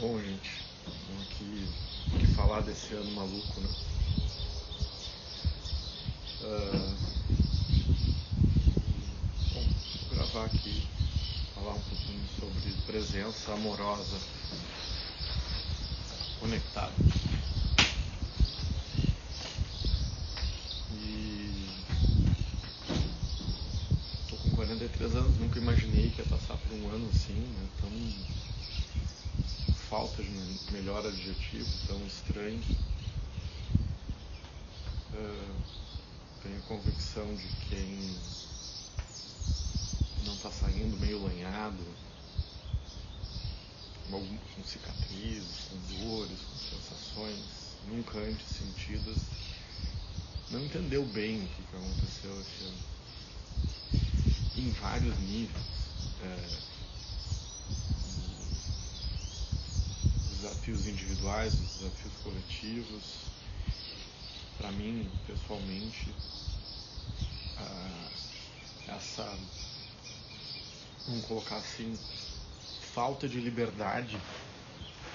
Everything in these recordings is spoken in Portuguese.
Bom, gente, vamos aqui, falar desse ano maluco, né? Uh, bom, vou gravar aqui, falar um pouquinho sobre presença amorosa conectada. E tô com 43 anos, nunca imaginei que ia passar por um ano assim, né? Tão falta de melhor adjetivo, tão estranho. Uh, tenho a convicção de quem não está saindo meio lanhado, com, com cicatrizes, com dores, com sensações nunca antes sentidas, não entendeu bem o que, que aconteceu ano. Em vários níveis. É, desafios individuais, os desafios coletivos. Para mim, pessoalmente, essa, vamos colocar assim, falta de liberdade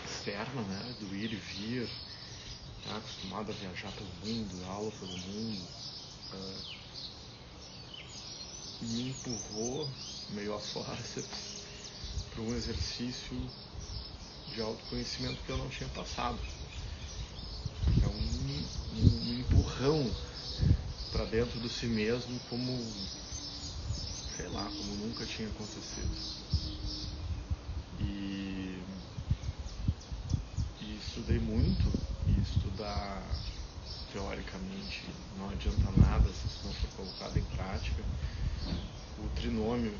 externa, né, do ir e vir, né, acostumado a viajar pelo mundo, aula pelo mundo, uh, me empurrou meio a força para um exercício de autoconhecimento que eu não tinha passado. É um, um, empurrão para dentro de si mesmo como, sei lá, como nunca tinha acontecido. E, e estudei muito, e estudar teoricamente não adianta nada se isso não for colocado em prática. O trinômio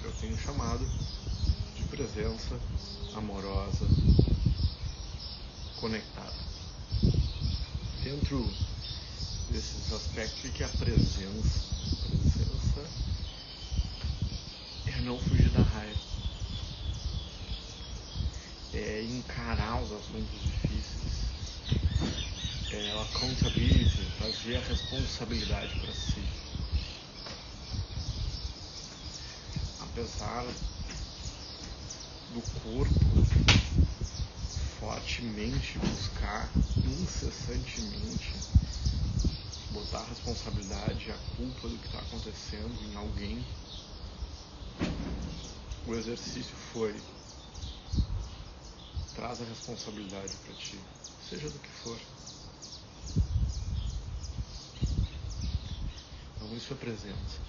que eu tenho chamado presença amorosa, conectada. Dentro desses aspectos que a presença, presença é não fugir da raiva, é encarar os assuntos difíceis, é accountability, a responsabilidade para si. Apesar do corpo fortemente buscar incessantemente botar a responsabilidade, a culpa do que está acontecendo em alguém. O exercício foi traz a responsabilidade para ti, seja do que for. Então isso é presença.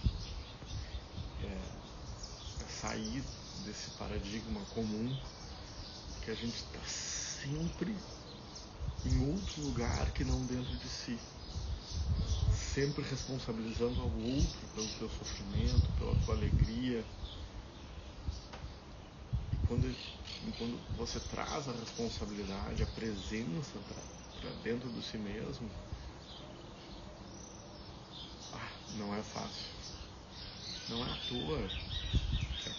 É, é sair desse paradigma comum que a gente está sempre em outro lugar que não dentro de si. Sempre responsabilizando ao outro pelo teu sofrimento, pela tua alegria. E quando, quando você traz a responsabilidade, a presença para dentro de si mesmo, ah, não é fácil. Não é à toa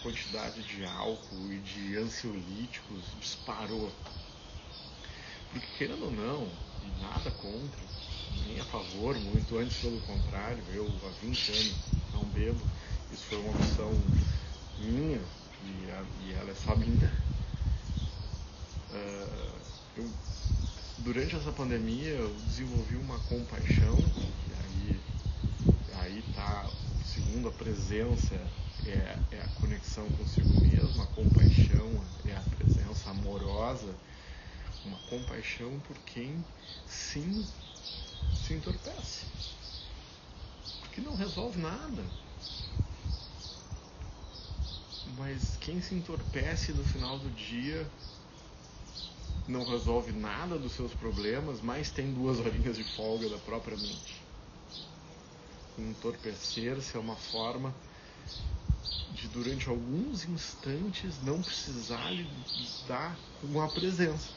quantidade de álcool e de ansiolíticos disparou. Porque querendo ou não, nada contra, nem a favor, muito antes pelo contrário, eu há 20 anos não bebo, isso foi uma opção minha e, a, e ela é minha. Uh, eu, durante essa pandemia eu desenvolvi uma compaixão, e aí, aí tá, segundo a presença é, é a conexão consigo mesmo, a compaixão é a presença amorosa, uma compaixão por quem sim se entorpece. Porque não resolve nada. Mas quem se entorpece no final do dia não resolve nada dos seus problemas, mas tem duas horinhas de folga da própria mente. Entorpecer-se é uma forma de durante alguns instantes não precisar lidar com a presença.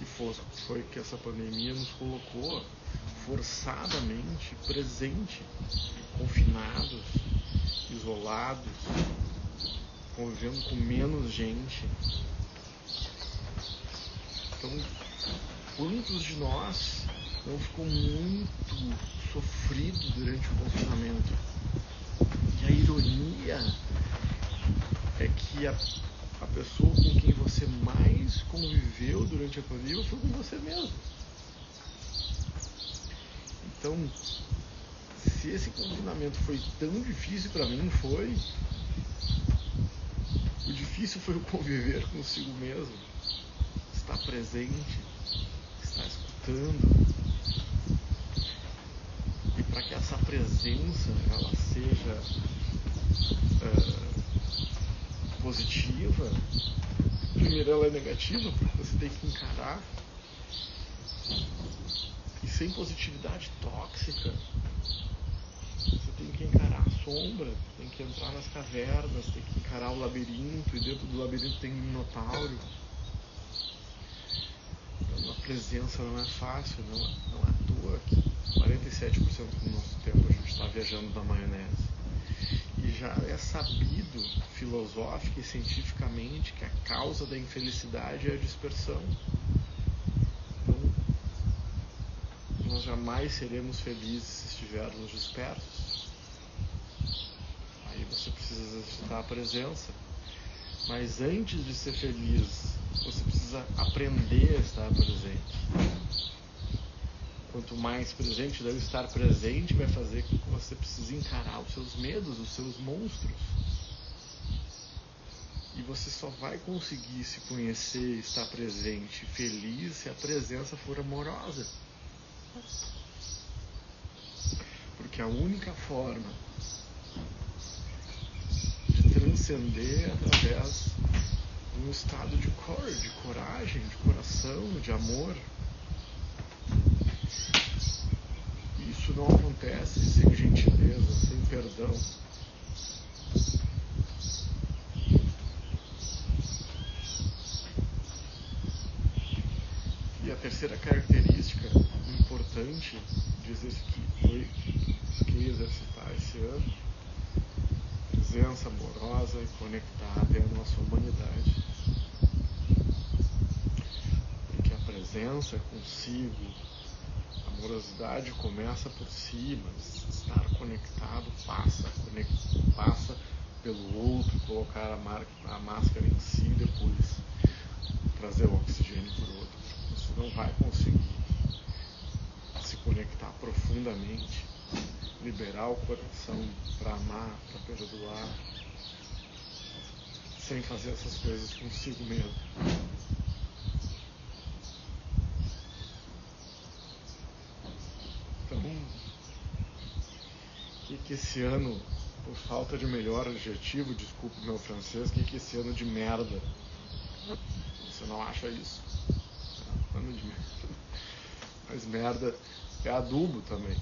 E foi, foi que essa pandemia nos colocou forçadamente presente, confinados, isolados, convivendo com menos gente. Então, quantos de nós não ficou muito sofrido durante o confinamento. E a ironia é que a a pessoa com quem você mais conviveu durante a pandemia foi com você mesmo. Então, se esse confinamento foi tão difícil para mim, foi. O difícil foi o conviver consigo mesmo, estar presente, estar escutando. E para que essa presença ela seja uh, positiva, primeiro ela é negativa, porque você tem que encarar. E sem positividade tóxica, você tem que encarar a sombra, tem que entrar nas cavernas, tem que encarar o labirinto, e dentro do labirinto tem um minotauro. Presença não é fácil, não, não é à toa que 47% do nosso tempo a gente está viajando na maionese. E já é sabido filosófica e cientificamente que a causa da infelicidade é a dispersão. Então, nós jamais seremos felizes se estivermos dispersos. Aí você precisa exercitar a presença. Mas antes de ser feliz, você precisa aprender a estar presente. Quanto mais presente, daí estar presente vai fazer com que você precise encarar os seus medos, os seus monstros. E você só vai conseguir se conhecer, estar presente, feliz, se a presença for amorosa. Porque a única forma de transcender é através um estado de cor, de coragem, de coração, de amor. Isso não acontece sem gentileza, sem perdão. E a terceira característica importante dizer que foi que exercitar esse ano, presença amorosa e conectada é a nossa humanidade. Porque a presença consigo, a amorosidade começa por si, mas estar conectado passa, conect, passa pelo outro, colocar a, mar, a máscara em si depois trazer o oxigênio para o outro. Você não vai conseguir se conectar profundamente, liberar o coração para amar, para perdoar, sem fazer essas coisas consigo mesmo. Então, que, que esse ano, por falta de melhor adjetivo, desculpe meu francês, que, que esse ano de merda? Você não acha isso? Ano de merda. Mas merda é adubo também.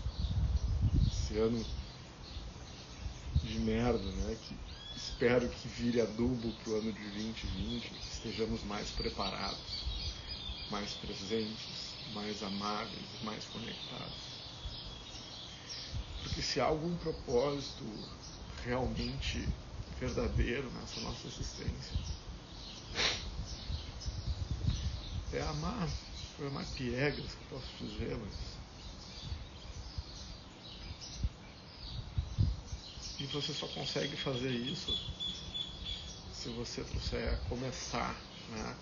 Esse ano de merda, né? Que espero que vire adubo para o ano de 2020, que estejamos mais preparados, mais presentes, mais amáveis, mais conectados. Porque se há algum propósito realmente verdadeiro nessa nossa existência, é amar, é amar piegas que posso dizer, mas E você só consegue fazer isso se você trouxer começar né,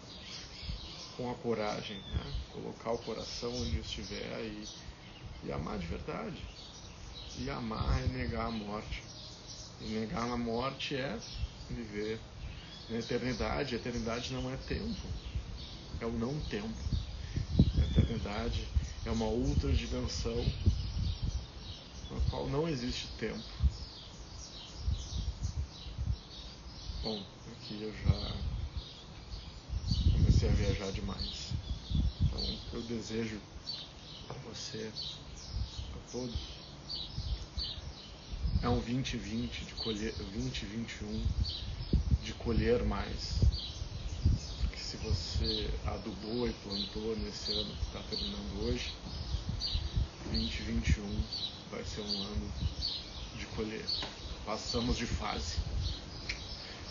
com a coragem, né, colocar o coração onde estiver e, e amar de verdade. E amar é negar a morte. E negar a morte é viver na eternidade. A eternidade não é tempo, é o não tempo. A eternidade é uma outra dimensão na qual não existe tempo. Bom, aqui eu já comecei a viajar demais. Então, eu desejo a você, a todos, é um 2020 de colher, 2021 de colher mais. Porque se você adubou e plantou nesse ano que está terminando hoje, 2021 vai ser um ano de colher. Passamos de fase.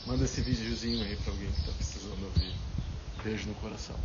Manda esse videozinho aí pra alguém que tá precisando ouvir. Beijo no coração.